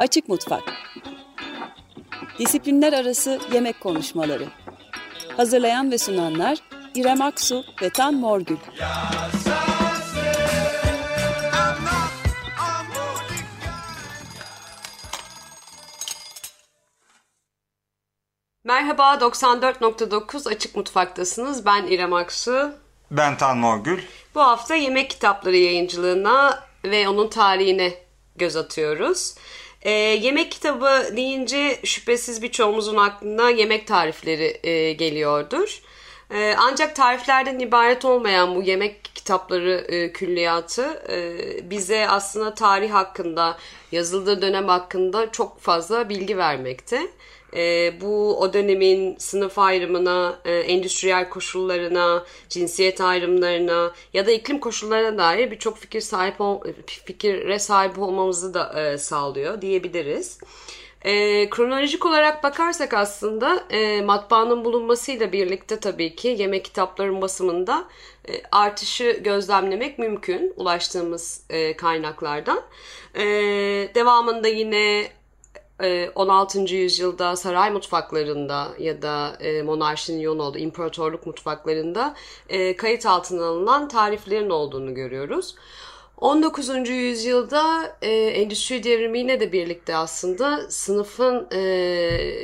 Açık Mutfak Disiplinler Arası Yemek Konuşmaları Hazırlayan ve sunanlar İrem Aksu ve Tan Morgül Merhaba 94.9 Açık Mutfak'tasınız. Ben İrem Aksu. Ben Tan Morgül. Bu hafta yemek kitapları yayıncılığına ve onun tarihine göz atıyoruz. Ee, yemek kitabı deyince şüphesiz birçoğumuzun aklına yemek tarifleri e, geliyordur. E, ancak tariflerden ibaret olmayan bu yemek kitapları e, külliyatı e, bize aslında tarih hakkında, yazıldığı dönem hakkında çok fazla bilgi vermekte. E, bu o dönemin sınıf ayrımına, e, endüstriyel koşullarına, cinsiyet ayrımlarına ya da iklim koşullarına dair birçok fikir sahip ol, fikire sahip olmamızı da e, sağlıyor diyebiliriz. E, kronolojik olarak bakarsak aslında e, matbaanın bulunmasıyla birlikte tabii ki yemek kitapların basımında e, artışı gözlemlemek mümkün ulaştığımız e, kaynaklardan. E, devamında yine 16. Ee, yüzyılda saray mutfaklarında ya da e, monarşinin yoğun olduğu imparatorluk mutfaklarında e, kayıt altına alınan tariflerin olduğunu görüyoruz. 19. yüzyılda e, endüstri devrimiyle de birlikte aslında sınıfın e,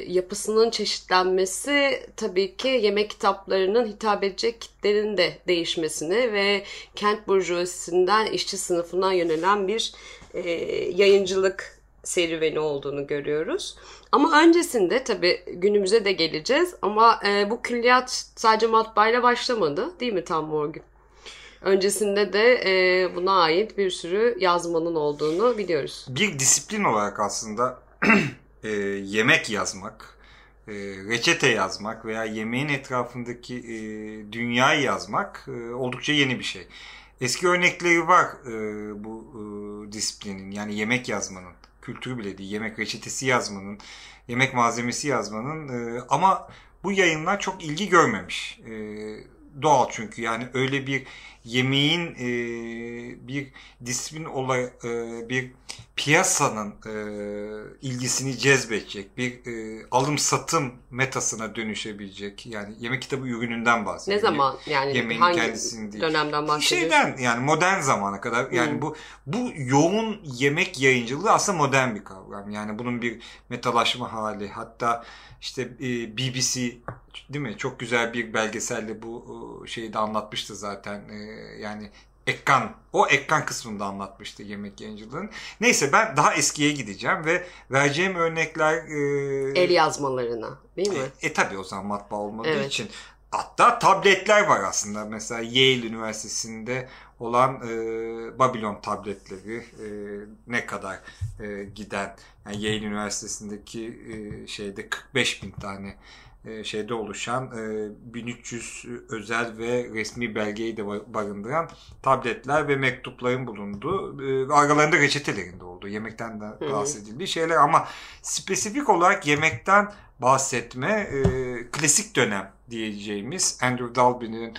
yapısının çeşitlenmesi tabii ki yemek kitaplarının hitap edecek kitlerin de değişmesini ve kent burjuvasinden işçi sınıfına yönelen bir e, yayıncılık serüveni olduğunu görüyoruz. Ama öncesinde tabii günümüze de geleceğiz ama e, bu külliyat sadece matbaayla başlamadı değil mi Tam Morgan? Öncesinde de e, buna ait bir sürü yazmanın olduğunu biliyoruz. Bir disiplin olarak aslında e, yemek yazmak, e, reçete yazmak veya yemeğin etrafındaki e, dünyayı yazmak e, oldukça yeni bir şey. Eski örnekleri var e, bu e, disiplinin yani yemek yazmanın kültürü bile değil. Yemek reçetesi yazmanın, yemek malzemesi yazmanın e, ama bu yayınlar çok ilgi görmemiş. E, doğal çünkü yani öyle bir yemeğin e, bir disiplin olay e, bir piyasanın e, ilgisini cezbedecek bir e, alım satım metasına dönüşebilecek yani yemek kitabı ürününden bahsediyor. Ne zaman yani Yemeğin hangi kendisini değil. dönemden bahsediyorsun? Şeyden yani modern zamana kadar yani hmm. bu bu yoğun yemek yayıncılığı aslında modern bir kavram. Yani bunun bir metalaşma hali hatta işte e, BBC değil mi? Çok güzel bir belgeselde bu şeyi de anlatmıştı zaten. E, yani ekran, o ekran kısmında anlatmıştı yemek yayıncılığın. Neyse ben daha eskiye gideceğim ve vereceğim örnekler... E, El yazmalarına değil mi? E, e tabi o zaman matbaa olmadığı evet. için. Hatta tabletler var aslında. Mesela Yale Üniversitesi'nde olan e, Babylon tabletleri e, ne kadar e, giden yani Yale Üniversitesi'ndeki e, şeyde 45 bin tane şeyde oluşan 1300 e, özel ve resmi belgeyi de barındıran tabletler ve mektupların bulunduğu e, aralarında reçetelerinde olduğu yemekten de bahsedildiği şeyler. Ama spesifik olarak yemekten bahsetme klasik dönem diyeceğimiz Andrew Dalby'nin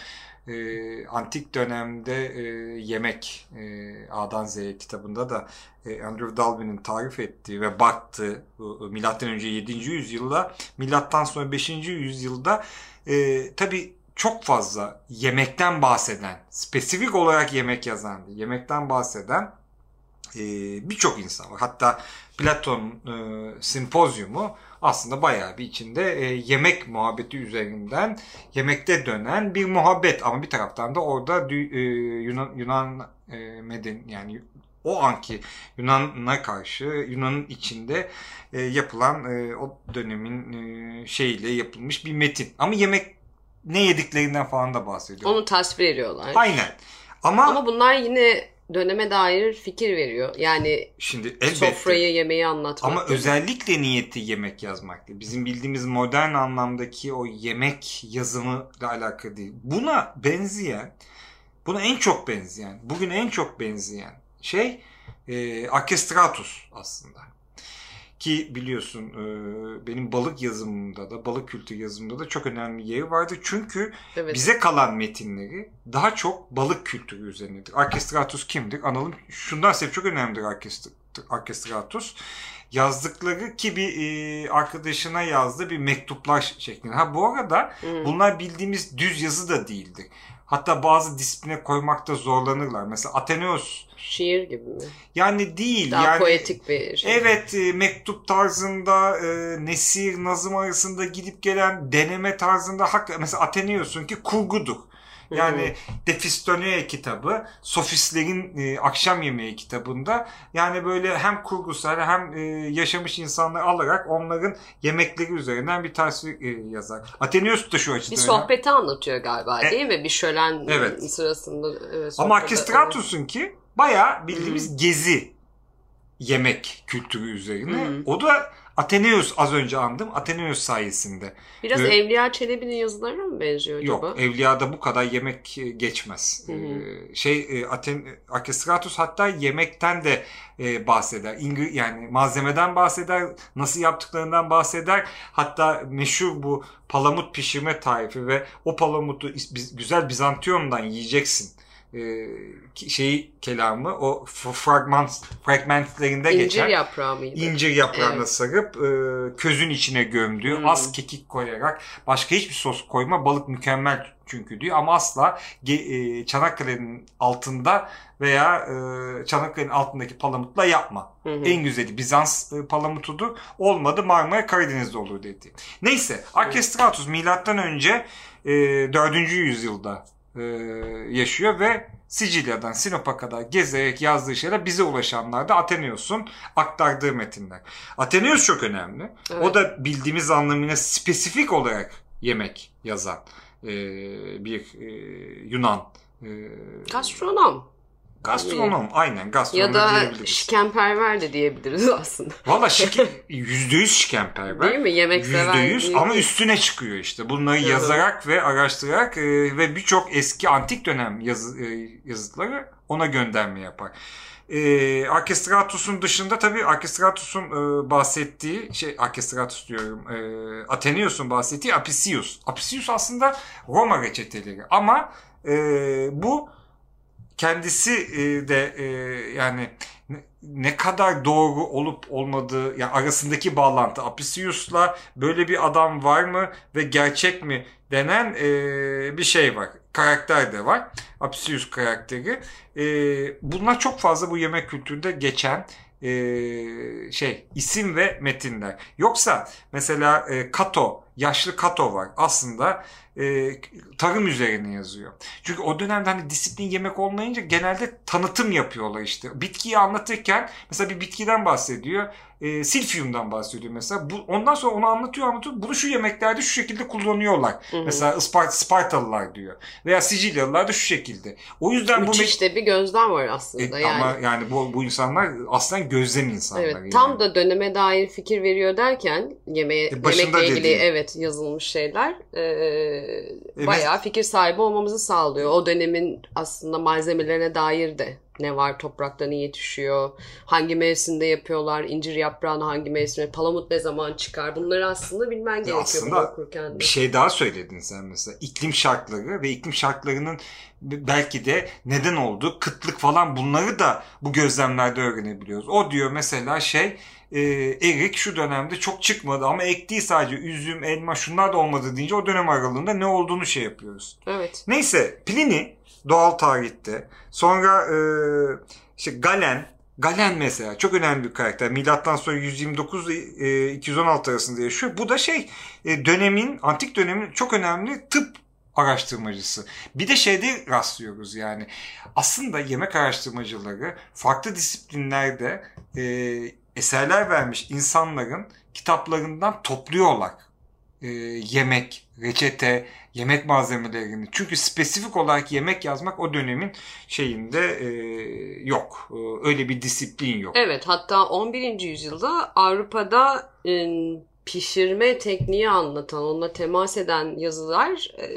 e, antik dönemde e, yemek e, A'dan Z'ye kitabında da e, Andrew Dalby'nin tarif ettiği ve baktığı milattan önce 7. yüzyılda milattan sonra 5. yüzyılda e, tabi çok fazla yemekten bahseden, spesifik olarak yemek yazan, yemekten bahseden e, birçok insan var. Hatta Platon e, sempozyumu aslında bayağı bir içinde e, yemek muhabbeti üzerinden yemekte dönen bir muhabbet ama bir taraftan da orada e, Yunan, Yunan e, meden yani o anki Yunan'a karşı Yunan'ın içinde e, yapılan e, o dönemin e, şeyiyle yapılmış bir metin. Ama yemek ne yediklerinden falan da bahsediyor. Onu tasvir ediyorlar. Aynen. Ama, Ama bunlar yine döneme dair fikir veriyor. Yani şimdi elbette, sofrayı yemeği anlatmak. Ama gibi. özellikle niyeti yemek yazmak Bizim bildiğimiz modern anlamdaki o yemek yazımı ile alakalı değil. Buna benzeyen, buna en çok benzeyen, bugün en çok benzeyen şey e, Akestratus aslında. Ki biliyorsun e, benim balık yazımında da balık kültür yazımında da çok önemli yeri vardı. Çünkü evet. bize kalan metinleri daha çok balık kültürü üzerinedir. Arkestratus kimdir? Analım şundan sebep çok önemlidir Arkestratus. yazdıkları ki bir e, arkadaşına yazdı bir mektuplar şeklinde. Ha bu arada hmm. bunlar bildiğimiz düz yazı da değildi. Hatta bazı disipline koymakta zorlanırlar. Mesela Ateneos Şiir gibi mi? Yani değil. Daha yani, poetik bir şey. Evet e, mektup tarzında e, nesir, nazım arasında gidip gelen deneme tarzında hak, mesela Ateneos'un ki kurgudur. Yani Defistone kitabı, Sofistlerin e, Akşam Yemeği kitabında yani böyle hem kurgusal hem e, yaşamış insanları alarak onların yemekleri üzerinden bir tasvir e, yazar. Ateneus da şu açıdan. Bir sohbeti anlatıyor galiba e, değil mi? Bir şölen evet. sırasında. Evet, Ama Arkistratus'un evet. ki bayağı bildiğimiz Hı-hı. gezi yemek kültürü üzerine. Hı-hı. O da Ateneus az önce andım. Ateneus sayesinde. Biraz ee, Evliya Çelebi'nin yazılarına mı benziyor acaba? Yok. Evliya'da bu kadar yemek e, geçmez. Hı hı. Ee, şey e, Aten Arkestratus hatta yemekten de e, bahseder. İngri, yani malzemeden bahseder. Nasıl yaptıklarından bahseder. Hatta meşhur bu palamut pişirme tarifi ve o palamutu güzel Bizantiyon'dan yiyeceksin şeyi kelamı o fragment fragmentlerinde İncir geçer. Yaprağı mıydı? İncir yaprağına evet. sarıp e, közün içine gömdüğü hmm. az kekik koyarak başka hiçbir sos koyma balık mükemmel çünkü diyor ama asla e, Çanakkale'nin altında veya e, Çanakkale'nin altındaki palamutla yapma. Hı hı. En güzeli Bizans e, palamutudur. Olmadı Marmara Karadeniz'de olur dedi. Neyse Arkestratus milattan önce e, 4. yüzyılda e, yaşıyor ve Sicilya'dan Sinop'a kadar gezerek yazdığı şeyler bize ulaşanlar da Ateneos'un aktardığı metinler. Ateneos çok önemli. Evet. O da bildiğimiz anlamıyla spesifik olarak yemek yazan e, bir e, Yunan. E, Gastronom. Gastronom aynen gastronom Ya da şikenperver de diyebiliriz aslında. Valla yüzde yüz şikenperver. Değil mi? Yemek Yüzde yüz ama üstüne çıkıyor işte. Bunları evet. yazarak ve araştırarak e, ve birçok eski antik dönem yazı, e, yazıtları ona gönderme yapar. E, Arkestratus'un dışında tabii Arkestratus'un e, bahsettiği şey Arkestratus diyorum e, Ateneus'un bahsettiği Apicius. Apicius aslında Roma reçeteleri ama e, bu kendisi e, de e, yani ne kadar doğru olup olmadığı yani arasındaki bağlantı Apicius'la böyle bir adam var mı ve gerçek mi denen e, bir şey var. Karakter de var. Apicius karakteri. Bunlar çok fazla bu yemek kültüründe geçen şey isim ve metinler. Yoksa mesela Kato, yaşlı Kato var. Aslında e, tarım üzerine yazıyor. Çünkü o dönemde hani disiplin yemek olmayınca genelde tanıtım yapıyorlar işte. Bitkiyi anlatırken mesela bir bitkiden bahsediyor. E, silfium'dan bahsediyor mesela. Bu, ondan sonra onu anlatıyor anlatıyor. Bunu şu yemeklerde şu şekilde kullanıyorlar. Hı hı. Mesela Spart Spartalılar diyor. Veya Sicilyalılar da şu şekilde. O yüzden Müthiş bu... işte bir gözlem var aslında e, yani. Ama yani bu, bu insanlar aslında gözlem insanlar. Evet, yani. Tam da döneme dair fikir veriyor derken yemeğe, e, yemekle ilgili dediğim. evet yazılmış şeyler e, e, bayağı fikir sahibi olmamızı sağlıyor. O dönemin aslında malzemelerine dair de ne var toprakta ne yetişiyor, hangi mevsimde yapıyorlar, incir yaprağını hangi mevsimde, palamut ne zaman çıkar bunları aslında bilmen gerekiyor aslında okurken. Bir şey daha söyledin sen mesela iklim şartları ve iklim şartlarının belki de neden olduğu kıtlık falan bunları da bu gözlemlerde öğrenebiliyoruz. O diyor mesela şey e, erik şu dönemde çok çıkmadı ama ektiği sadece üzüm, elma şunlar da olmadı deyince o dönem aralığında ne olduğunu şey yapıyoruz. Evet. Neyse Pliny doğal tarihte sonra e, işte Galen Galen mesela çok önemli bir karakter. Milattan sonra 129 e, 216 arasında yaşıyor. Bu da şey e, dönemin antik dönemin çok önemli tıp araştırmacısı. Bir de şeyde rastlıyoruz yani. Aslında yemek araştırmacıları farklı disiplinlerde e, eserler vermiş insanların kitaplarından topluyorlar. E, yemek, reçete, yemek malzemelerini. Çünkü spesifik olarak yemek yazmak o dönemin şeyinde e, yok. E, öyle bir disiplin yok. Evet hatta 11. yüzyılda Avrupa'da e, pişirme tekniği anlatan, onunla temas eden yazılar e,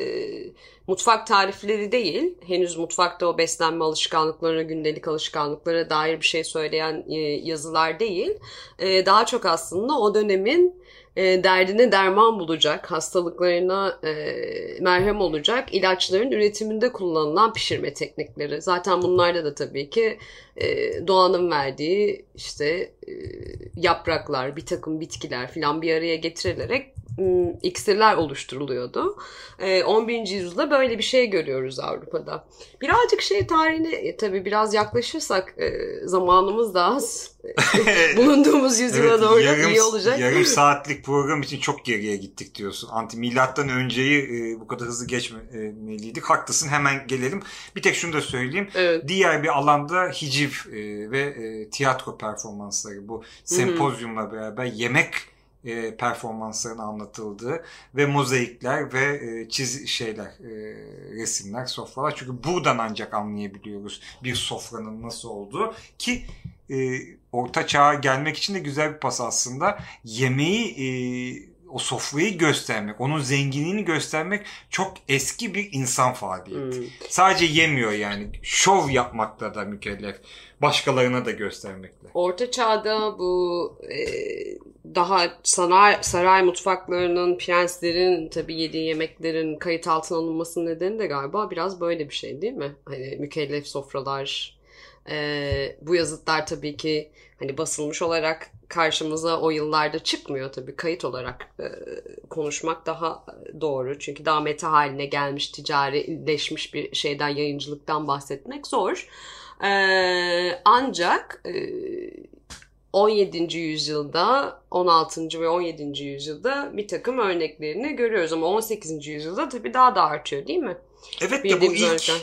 mutfak tarifleri değil, henüz mutfakta o beslenme alışkanlıklarına, gündelik alışkanlıklara dair bir şey söyleyen e, yazılar değil. E, daha çok aslında o dönemin e, derdine derman bulacak, hastalıklarına e, merhem olacak ilaçların üretiminde kullanılan pişirme teknikleri. Zaten bunlarda da tabii ki e, doğanın verdiği işte e, yapraklar, bir takım bitkiler filan bir araya getirilerek iksirler oluşturuluyordu. 11. Ee, yüzyılda böyle bir şey görüyoruz Avrupa'da. Birazcık şey tarihine e, tabii biraz yaklaşırsak e, zamanımız da az. Bulunduğumuz yüzyıla evet, doğru yarım, iyi olacak. Yarım saatlik program için çok geriye gittik diyorsun. Anti milattan önceyi e, bu kadar hızlı geçmeliydik. Haklısın hemen gelelim. Bir tek şunu da söyleyeyim. Evet. Diğer bir alanda hiciv ve tiyatro performansları bu sempozyumla beraber yemek e, performansların anlatıldığı ve mozaikler ve e, çiz şeyler, e, resimler, sofralar. Çünkü buradan ancak anlayabiliyoruz bir sofranın nasıl olduğu ki e, orta çağa gelmek için de güzel bir pas aslında. Yemeği e, o sofrayı göstermek, onun zenginliğini göstermek çok eski bir insan faaliyeti. Hmm. Sadece yemiyor yani. Şov yapmakta da mükellef. Başkalarına da göstermekle. Orta çağda bu e, daha saray, saray mutfaklarının, prenslerin tabii yediği yemeklerin kayıt altına alınmasının nedeni de galiba biraz böyle bir şey değil mi? Hani mükellef sofralar, e, bu yazıtlar tabii ki hani basılmış olarak karşımıza o yıllarda çıkmıyor tabii kayıt olarak e, konuşmak daha doğru. Çünkü daha meta haline gelmiş, ticarileşmiş bir şeyden, yayıncılıktan bahsetmek zor. E, ancak e, 17. yüzyılda, 16. ve 17. yüzyılda bir takım örneklerini görüyoruz. Ama 18. yüzyılda tabii daha da artıyor değil mi? Evet Bildiğimiz de bu ilk örnekten.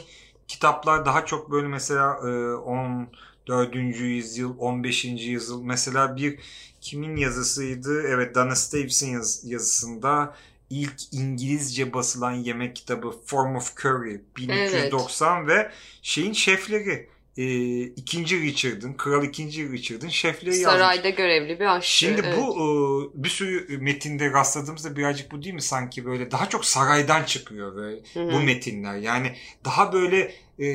kitaplar daha çok böyle mesela e, on 4. yüzyıl, 15. yüzyıl. Mesela bir kimin yazısıydı? Evet Dana Staves'in yaz, yazısında ilk İngilizce basılan yemek kitabı Form of Curry 1390 evet. ve şeyin şefleri e, ikinci Richard'ın, Kral ikinci Richard'ın şefliği yazmış. Sarayda görevli bir aşçı. Şimdi evet. bu e, bir sürü metinde rastladığımızda birazcık bu değil mi sanki böyle daha çok saraydan çıkıyor böyle Hı-hı. bu metinler. Yani daha böyle e,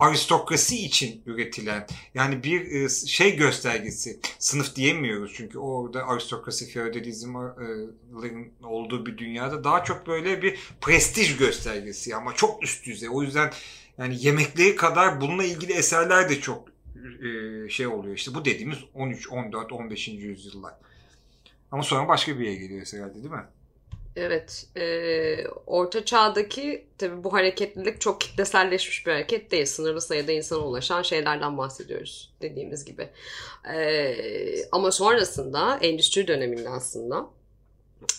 aristokrasi için üretilen yani bir e, şey göstergesi sınıf diyemiyoruz çünkü orada aristokrasi feodalizmlerin olduğu bir dünyada daha çok böyle bir prestij göstergesi ama çok üst düzey o yüzden yani yemekleri kadar bununla ilgili eserler de çok e, şey oluyor işte bu dediğimiz 13, 14, 15. yüzyıllar. Ama sonra başka bir yere geliyor herhalde değil mi? Evet. E, orta çağdaki tabii bu hareketlilik çok kitleselleşmiş bir hareket değil. Sınırlı sayıda insana ulaşan şeylerden bahsediyoruz dediğimiz gibi. E, ama sonrasında endüstri döneminde aslında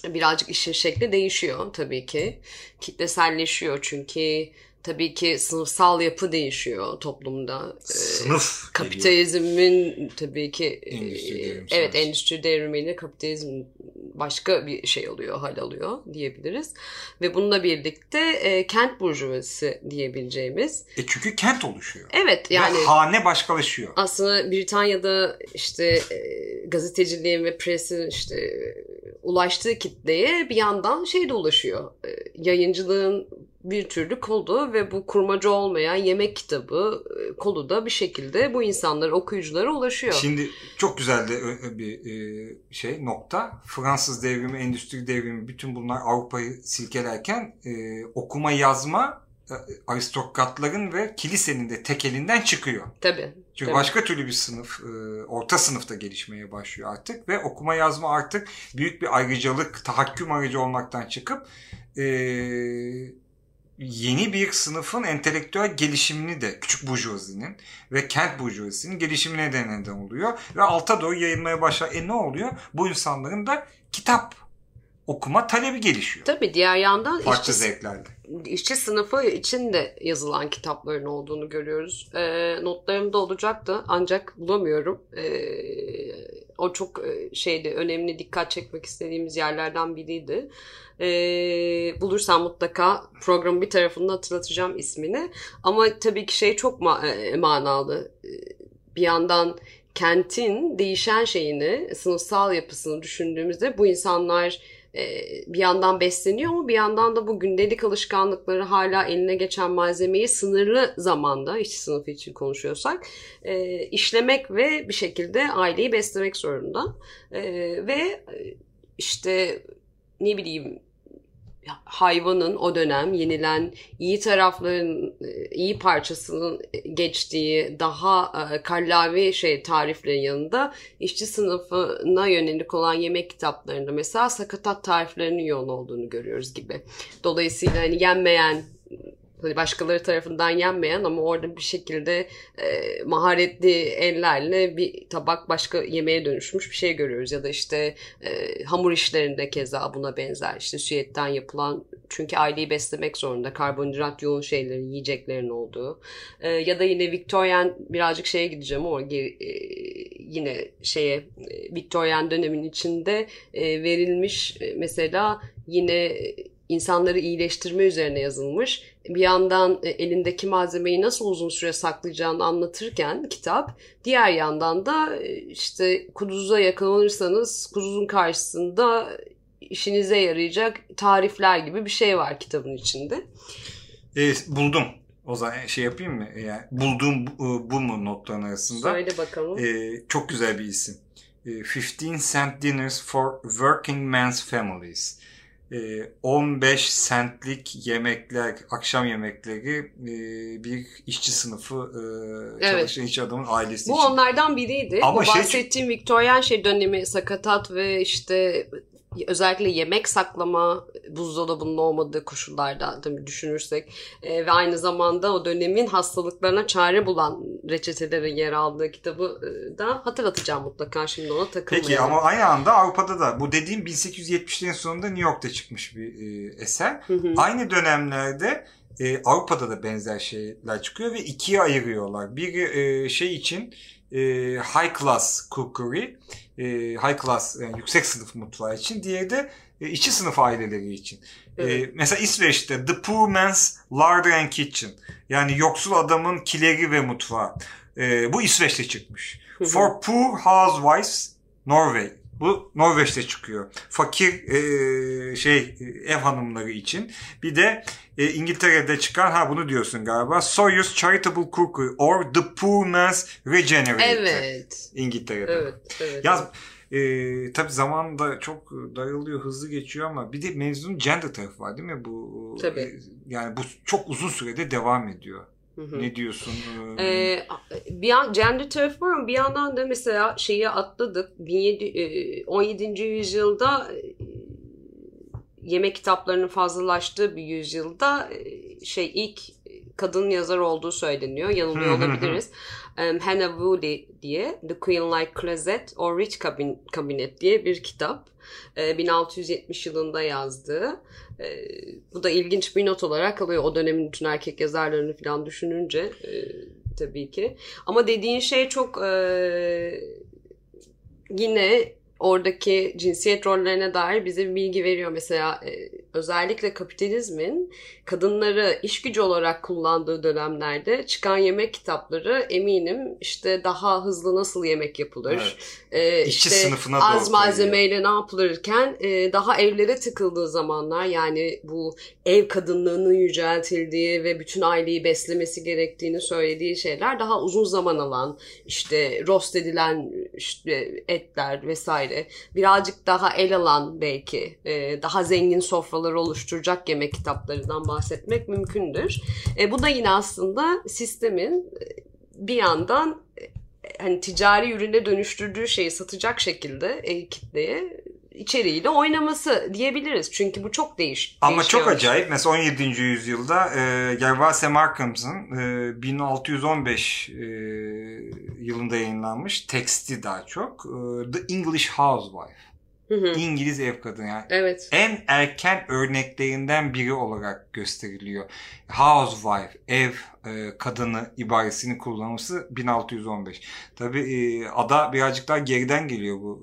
birazcık işin şekli değişiyor tabii ki. Kitleselleşiyor çünkü tabii ki sınıfsal yapı değişiyor toplumda. Ee, Sınıf. Kapitalizmin tabii ki endüstri evet endüstri devrimiyle kapitalizm başka bir şey oluyor, hal alıyor diyebiliriz. Ve bununla birlikte e, kent burjuvası diyebileceğimiz. E çünkü kent oluşuyor. Evet yani. Ve hane başkalaşıyor. Aslında Britanya'da işte e, gazeteciliğin ve presin işte ulaştığı kitleye bir yandan şey de ulaşıyor. E, yayıncılığın bir türlü kolu ve bu kurmaca olmayan yemek kitabı e, kolu da bir şekilde bu insanlar okuyuculara ulaşıyor. Şimdi çok güzel de bir e, şey nokta. Fransız devrimi, endüstri devrimi bütün bunlar Avrupa'yı silkelerken e, okuma yazma aristokratların ve kilisenin de tekelinden çıkıyor. Tabii. Çünkü tabii. başka türlü bir sınıf, orta sınıfta gelişmeye başlıyor artık ve okuma yazma artık büyük bir ayrıcalık, tahakküm aracı olmaktan çıkıp yeni bir sınıfın entelektüel gelişimini de küçük burjuvazinin ve kent burjuvazinin gelişimine de neden oluyor. Ve alta doğru yayılmaya başlar. E ne oluyor? Bu insanların da kitap okuma talebi gelişiyor. Tabii diğer yandan farklı işçi, zevklerde. İşçi sınıfı için de yazılan kitapların olduğunu görüyoruz. E, notlarımda olacaktı ancak bulamıyorum. E, o çok e, şeydi önemli dikkat çekmek istediğimiz yerlerden biriydi. E, bulursam mutlaka programın bir tarafında hatırlatacağım ismini. Ama tabii ki şey çok ma- e, manalı. E, bir yandan kentin değişen şeyini, sınıfsal yapısını düşündüğümüzde bu insanlar bir yandan besleniyor ama bir yandan da bu gündelik alışkanlıkları hala eline geçen malzemeyi sınırlı zamanda işçi sınıfı için konuşuyorsak e, işlemek ve bir şekilde aileyi beslemek zorunda. E, ve işte ne bileyim hayvanın o dönem yenilen iyi tarafların iyi parçasının geçtiği daha e, kallavi şey tariflerin yanında işçi sınıfına yönelik olan yemek kitaplarında mesela sakatat tariflerinin yoğun olduğunu görüyoruz gibi. Dolayısıyla hani yenmeyen başkaları tarafından yenmeyen ama orada bir şekilde e, maharetli ellerle bir tabak başka yemeğe dönüşmüş bir şey görüyoruz. Ya da işte e, hamur işlerinde keza buna benzer. İşte süyetten yapılan çünkü aileyi beslemek zorunda karbonhidrat yoğun şeylerin, yiyeceklerin olduğu. E, ya da yine Victorian birazcık şeye gideceğim ama e, yine şeye e, Victorian dönemin içinde e, verilmiş e, mesela yine insanları iyileştirme üzerine yazılmış. Bir yandan e, elindeki malzemeyi nasıl uzun süre saklayacağını anlatırken kitap, diğer yandan da e, işte kuduza yakalanırsanız kuduzun karşısında işinize yarayacak tarifler gibi bir şey var kitabın içinde. E, buldum. O zaman şey yapayım mı? Yani bulduğum bu, bu mu notların arasında? Söyle bakalım. E, çok güzel bir isim. E, 15 Cent Dinners for Working Men's Families. 15 ee, centlik yemekler, akşam yemekleri e, bir işçi sınıfı e, evet. çalışan işçi adamın ailesi Bu için. Onlardan biriydi. Ama Bu şey... bahsettiğim Victorian şey dönemi sakatat ve işte özellikle yemek saklama buzdolabının olmadığı koşullarda tabii düşünürsek e, ve aynı zamanda o dönemin hastalıklarına çare bulan reçetelerin yer aldığı kitabı e, da hatırlatacağım mutlaka şimdi ona takılmayalım. Peki ama aynı anda Avrupa'da da bu dediğim 1870'lerin sonunda New York'ta çıkmış bir e, eser. Hı hı. Aynı dönemlerde e, Avrupa'da da benzer şeyler çıkıyor ve ikiye ayırıyorlar. Bir e, şey için e, high class cookery e, high class yani yüksek sınıf mutfağı için. Diğeri de e, işçi sınıf aileleri için. E, evet. E, mesela İsveç'te The Poor Man's Larder and Kitchen. Yani yoksul adamın kileri ve mutfağı. E, bu İsveç'te çıkmış. For Poor Housewives Norway. Bu Norveç'te çıkıyor. Fakir e, şey ev hanımları için. Bir de e, İngiltere'de çıkan ha bunu diyorsun galiba. Soyuz Charitable Cookery or The Poor Man's Regenerator. Evet. İngiltere'de. Evet. evet Yaz, e, tabii zaman da çok daralıyor, hızlı geçiyor ama bir de mevzunun gender tarafı var değil mi? Bu tabii. E, yani bu çok uzun sürede devam ediyor. Hı-hı. Ne diyorsun? Ee, bir an, gender tarafı var ama bir yandan da mesela şeyi atladık. 17, 17. yüzyılda yemek kitaplarının fazlalaştığı bir yüzyılda şey ilk kadın yazar olduğu söyleniyor. Yanılıyor olabiliriz. um, Hannah Woolley diye The Queen Like Closet or Rich Cabinet diye bir kitap. 1670 yılında yazdığı. E, bu da ilginç bir not olarak kalıyor o dönemin bütün erkek yazarlarını falan düşününce e, tabii ki. Ama dediğin şey çok e, yine oradaki cinsiyet rollerine dair bize bir bilgi veriyor. Mesela e, özellikle kapitalizmin kadınları iş gücü olarak kullandığı dönemlerde çıkan yemek kitapları eminim işte daha hızlı nasıl yemek yapılır. Evet. E, İşçi işte sınıfına az malzemeyle ne yapılırken e, daha evlere tıkıldığı zamanlar yani bu ev kadınlığının yüceltildiği ve bütün aileyi beslemesi gerektiğini söylediği şeyler daha uzun zaman alan işte rost edilen işte etler vesaire birazcık daha el alan belki e, daha zengin sofraları oluşturacak yemek kitaplarından bahsetmek mümkündür. E, bu da yine aslında sistemin e, bir yandan e, hani ticari ürüne dönüştürdüğü şeyi satacak şekilde e, kitleye içeriğiyle oynaması diyebiliriz. Çünkü bu çok değiş. Ama çok acayip. Mesela 17. yüzyılda e, Gervase Markham'sın e, 1615 e, yılında yayınlanmış teksti daha çok. E, The English Housewife. Hı hı. İngiliz ev kadını yani. Evet. En erken örneklerinden biri olarak gösteriliyor. Housewife, ev e, kadını ibaresini kullanması 1615. Tabi e, ada birazcık daha geriden geliyor bu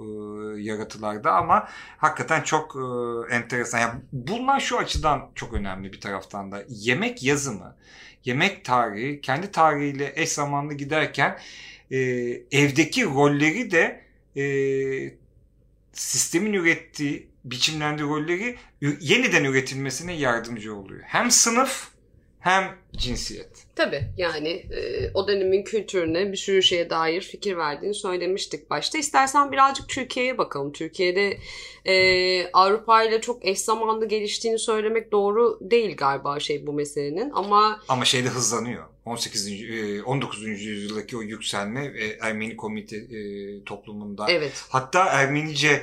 e, yaratılarda ama hakikaten çok e, enteresan. Yani bunlar şu açıdan çok önemli bir taraftan da. Yemek yazımı, yemek tarihi kendi tarihiyle eş zamanlı giderken e, evdeki rolleri de e, sistemin ürettiği biçimlendiği rolleri yeniden üretilmesine yardımcı oluyor. Hem sınıf hem cinsiyet. Tabii yani e, o dönemin kültürüne bir sürü şeye dair fikir verdiğini söylemiştik başta. İstersen birazcık Türkiye'ye bakalım. Türkiye'de e, Avrupa ile çok eş zamanlı geliştiğini söylemek doğru değil galiba şey bu meselenin ama... Ama şeyde hızlanıyor. 18. 19. yüzyıldaki o yükselme Ermeni komite e, toplumunda. Evet. Hatta Ermenice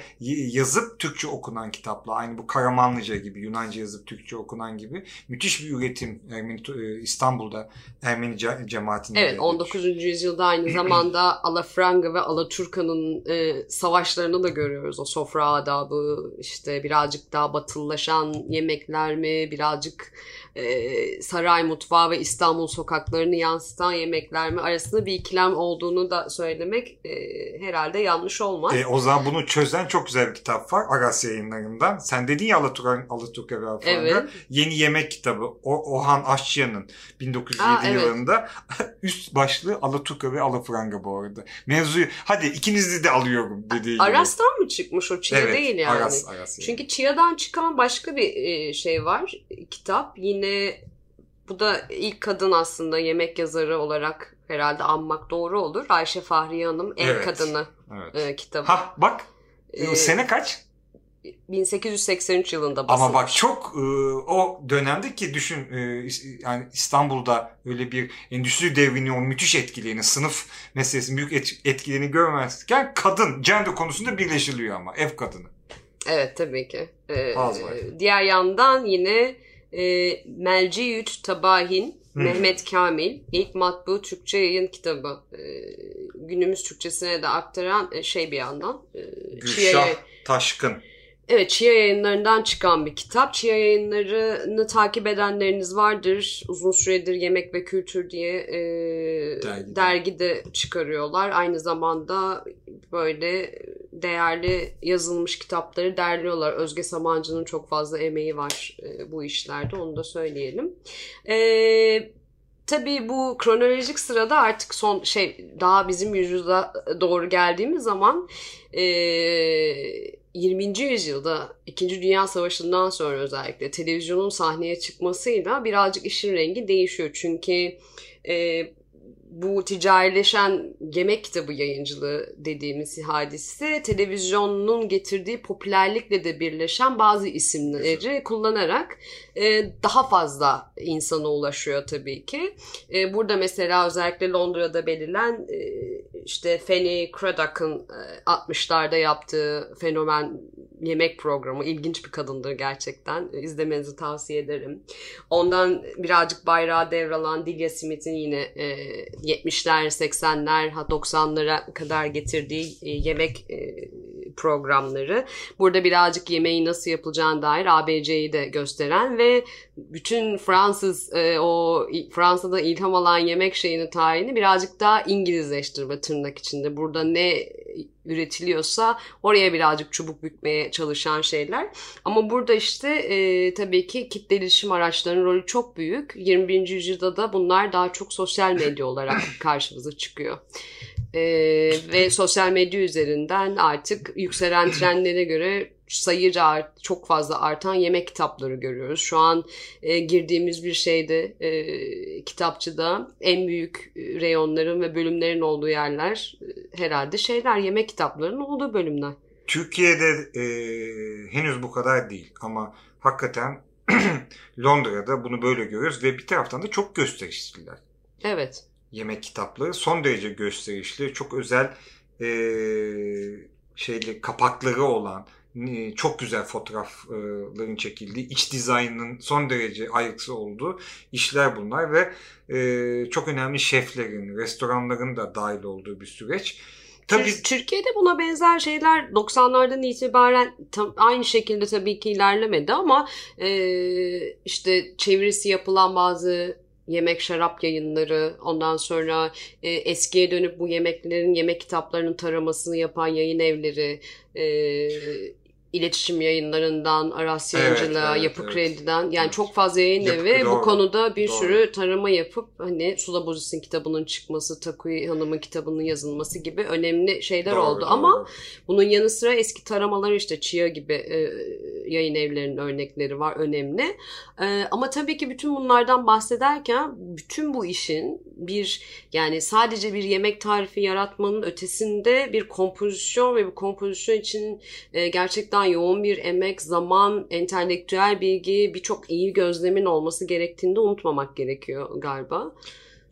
yazıp Türkçe okunan kitapla aynı bu Karamanlıca gibi Yunanca yazıp Türkçe okunan gibi müthiş bir üretim Ermeni e, İstanbul'da Ermeni cemaatinde. Evet 19. yüzyılda aynı zamanda Alafranga ve Alaturka'nın e, savaşlarını da görüyoruz. O sofra adabı işte birazcık daha batılılaşan yemekler mi birazcık e, saray mutfağı ve İstanbul sokaklarını yansıtan yemekler mi arasında bir ikilem olduğunu da söylemek e, herhalde yanlış olmaz. E, o zaman bunu çözen çok güzel bir kitap var Aras yayınlarından. Sen dedin ya Alaturka, Alaturka. Evet. Yeni Yemek kitabı. O, Ohan Aşçıyan'ın 1907 Aa, evet. yılında üst başlığı Alaturka ve Alafranga bu arada. Mevzuyu hadi ikinizi de alıyorum dediği gibi. Aras'tan mı çıkmış o? Chia evet, değil yani. Aras, Aras yani. Çünkü Chia'dan çıkan başka bir e, şey var. Kitap. Yine bu da ilk kadın aslında yemek yazarı olarak herhalde anmak doğru olur. Ayşe Fahriye Hanım Ev evet, Kadını evet. E, kitabı. Ha bak ee, sene kaç? 1883 yılında basılmış. Ama bak çok e, o dönemde ki düşün e, yani İstanbul'da öyle bir endüstri devrinin o müthiş etkilerini, sınıf meselesinin büyük et, etkilerini görmezken kadın gender konusunda birleşiliyor ama ev kadını. Evet tabii ki. Ee, diğer yandan yine e, Melciyüt Tabahin Hmm. Mehmet Kamil ilk matbu Türkçe yayın kitabı e, günümüz Türkçesine de aktaran e, şey bir yandan. E, Gülşah Taşkın. Evet, Chia yayınlarından çıkan bir kitap. Chia yayınlarını takip edenleriniz vardır. Uzun süredir Yemek ve Kültür diye e, dergide. dergide çıkarıyorlar. Aynı zamanda böyle değerli yazılmış kitapları derliyorlar. Özge Samancı'nın çok fazla emeği var e, bu işlerde, onu da söyleyelim. Evet tabii bu kronolojik sırada artık son şey daha bizim yüzyıla doğru geldiğimiz zaman e, 20. yüzyılda 2. Dünya Savaşı'ndan sonra özellikle televizyonun sahneye çıkmasıyla birazcık işin rengi değişiyor. Çünkü e, bu ticarileşen yemek kitabı yayıncılığı dediğimiz hadise televizyonun getirdiği popülerlikle de birleşen bazı isimleri kullanarak e, daha fazla insana ulaşıyor tabii ki. E, burada mesela özellikle Londra'da belirlen e, işte Fanny Craddock'ın 60'larda yaptığı fenomen yemek programı. ilginç bir kadındır gerçekten. İzlemenizi tavsiye ederim. Ondan birazcık bayrağı devralan Dilya Smith'in yine e, 70'ler, 80'ler, 90'lara kadar getirdiği e, yemek e, programları. Burada birazcık yemeği nasıl yapılacağına dair ABC'yi de gösteren ve bütün Fransız e, o Fransa'da ilham alan yemek şeyini tarihini birazcık daha İngilizleştirme tırnak içinde. Burada ne üretiliyorsa oraya birazcık çubuk bükmeye çalışan şeyler. Ama burada işte e, tabii ki kitle iletişim araçlarının rolü çok büyük. 21. yüzyılda da bunlar daha çok sosyal medya olarak karşımıza çıkıyor. E, ve sosyal medya üzerinden artık yükselen trendlere göre sayıca art, çok fazla artan yemek kitapları görüyoruz. Şu an e, girdiğimiz bir şeyde e, kitapçıda en büyük reyonların ve bölümlerin olduğu yerler e, herhalde şeyler yemek kitaplarının olduğu bölümler. Türkiye'de e, henüz bu kadar değil ama hakikaten Londra'da bunu böyle görüyoruz ve bir taraftan da çok gösterişliler. Evet. Yemek kitapları son derece gösterişli, çok özel e, şeyli kapakları olan çok güzel fotoğrafların çekildiği, iç dizaynının son derece ayrıksı olduğu işler bunlar ve e, çok önemli şeflerin, restoranların da dahil olduğu bir süreç. Tabii... Türkiye'de buna benzer şeyler 90'lardan itibaren tam aynı şekilde tabii ki ilerlemedi ama e, işte çevirisi yapılan bazı yemek şarap yayınları ondan sonra e, eskiye dönüp bu yemeklerin yemek kitaplarının taramasını yapan yayın evleri e, iletişim yayınlarından, Aras Yayıncılığa, Evet, evet, Yapı evet. Kredi'den yani Evet. çok fazla yayın Yapı- evi bu doğru, konuda bir doğru. sürü tarama yapıp hani Sula Bozis'in kitabının çıkması, Takuya Hanım'ın kitabının yazılması gibi önemli şeyler Doğru, oldu doğru. ama bunun yanı sıra eski taramalar işte Chia gibi e, yayın evlerinin örnekleri var önemli. E, ama tabii ki bütün bunlardan bahsederken bütün bu işin bir yani sadece bir yemek tarifi yaratmanın ötesinde bir kompozisyon ve bu kompozisyon için e, gerçekten yoğun bir emek, zaman, entelektüel bilgi, birçok iyi gözlemin olması gerektiğini de unutmamak gerekiyor galiba.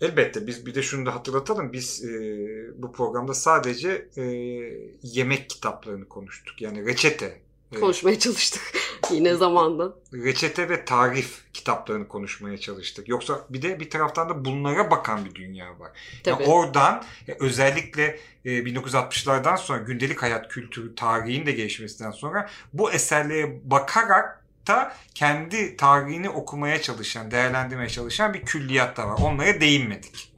Elbette biz bir de şunu da hatırlatalım. Biz e, bu programda sadece e, yemek kitaplarını konuştuk. Yani reçete. E, Konuşmaya çalıştık yine zamanda. reçete ve tarif kitaplarını konuşmaya çalıştık. Yoksa bir de bir taraftan da bunlara bakan bir dünya var. Tabii. Yani oradan e, özellikle e, 1960'lardan sonra gündelik hayat kültürü tarihin de gelişmesinden sonra bu eserlere bakarak da kendi tarihini okumaya çalışan, değerlendirmeye çalışan bir külliyat da var. Onlara değinmedik.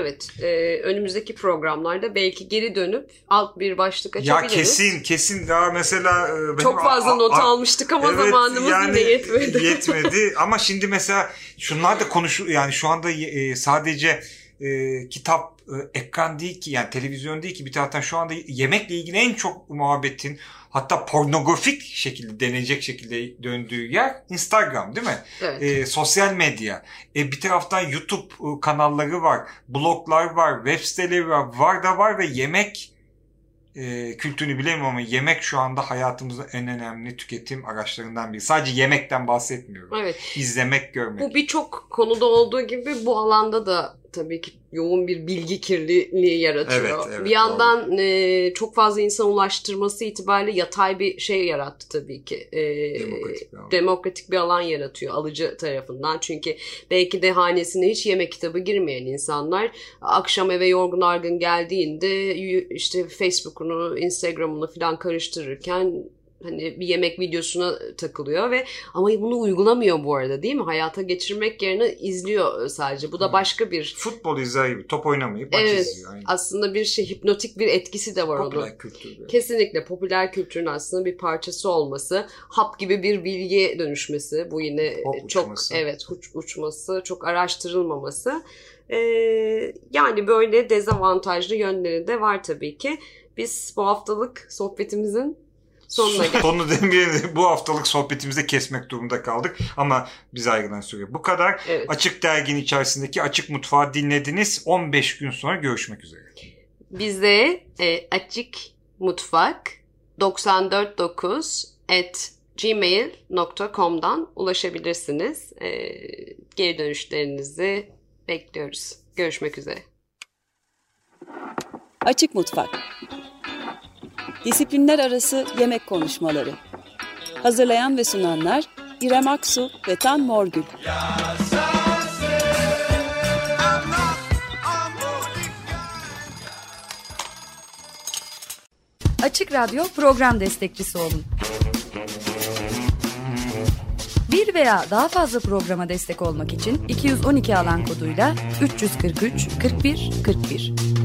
Evet, e, önümüzdeki programlarda belki geri dönüp alt bir başlık Ya açabiliriz. kesin kesin daha mesela e, benim Çok fazla a- not a- almıştık ama Evet, zamanımız yani yine yetmedi. yetmedi. Ama şimdi mesela şunlar da konuşu yani şu anda e, sadece e, kitap e, ekran değil ki yani televizyon değil ki bir taraftan şu anda yemekle ilgili en çok muhabbetin hatta pornografik şekilde denecek şekilde döndüğü yer Instagram değil mi? evet. E, sosyal medya. E, bir taraftan YouTube e, kanalları var, bloglar var, web siteleri var, var da var ve yemek e, kültürünü bilemiyorum ama yemek şu anda hayatımızın en önemli tüketim araçlarından biri. Sadece yemekten bahsetmiyorum. evet. İzlemek, görmek. Bu birçok konuda olduğu gibi bu alanda da tabii ki yoğun bir bilgi kirliliği yaratıyor. Evet, evet, bir yandan e, çok fazla insan ulaştırması itibariyle yatay bir şey yarattı tabii ki. E, Demokratik bir alan. demokratik bir alan yaratıyor alıcı tarafından. Çünkü belki de hanesine hiç yemek kitabı girmeyen insanlar akşam eve yorgun argın geldiğinde işte Facebook'unu, Instagram'ını falan karıştırırken hani bir yemek videosuna takılıyor ve ama bunu uygulamıyor bu arada değil mi? Hayata geçirmek yerine izliyor sadece. Bu da başka bir Futbol izler gibi top oynamayıp maç Evet. izliyor. Aynen. aslında bir şey hipnotik bir etkisi de var onun. Popüler kültür. Kesinlikle popüler kültürün aslında bir parçası olması, hap gibi bir bilgiye dönüşmesi, bu yine Hop çok uçması. evet uç, uçması, çok araştırılmaması. Ee, yani böyle dezavantajlı yönleri de var tabii ki. Biz bu haftalık sohbetimizin sonuna geldik. Sonu demeyelim. Bu haftalık sohbetimizde kesmek durumunda kaldık. Ama biz ayrılan süre bu kadar. Evet. Açık Dergi'nin içerisindeki Açık Mutfağı dinlediniz. 15 gün sonra görüşmek üzere. Bize e, açık mutfak 949 at gmail.com'dan ulaşabilirsiniz. E, geri dönüşlerinizi bekliyoruz. Görüşmek üzere. Açık Mutfak Disiplinler arası yemek konuşmaları. Hazırlayan ve sunanlar İrem Aksu ve Tan Morgül. Açık Radyo program destekçisi olun. Bir veya daha fazla programa destek olmak için 212 alan koduyla 343 41 41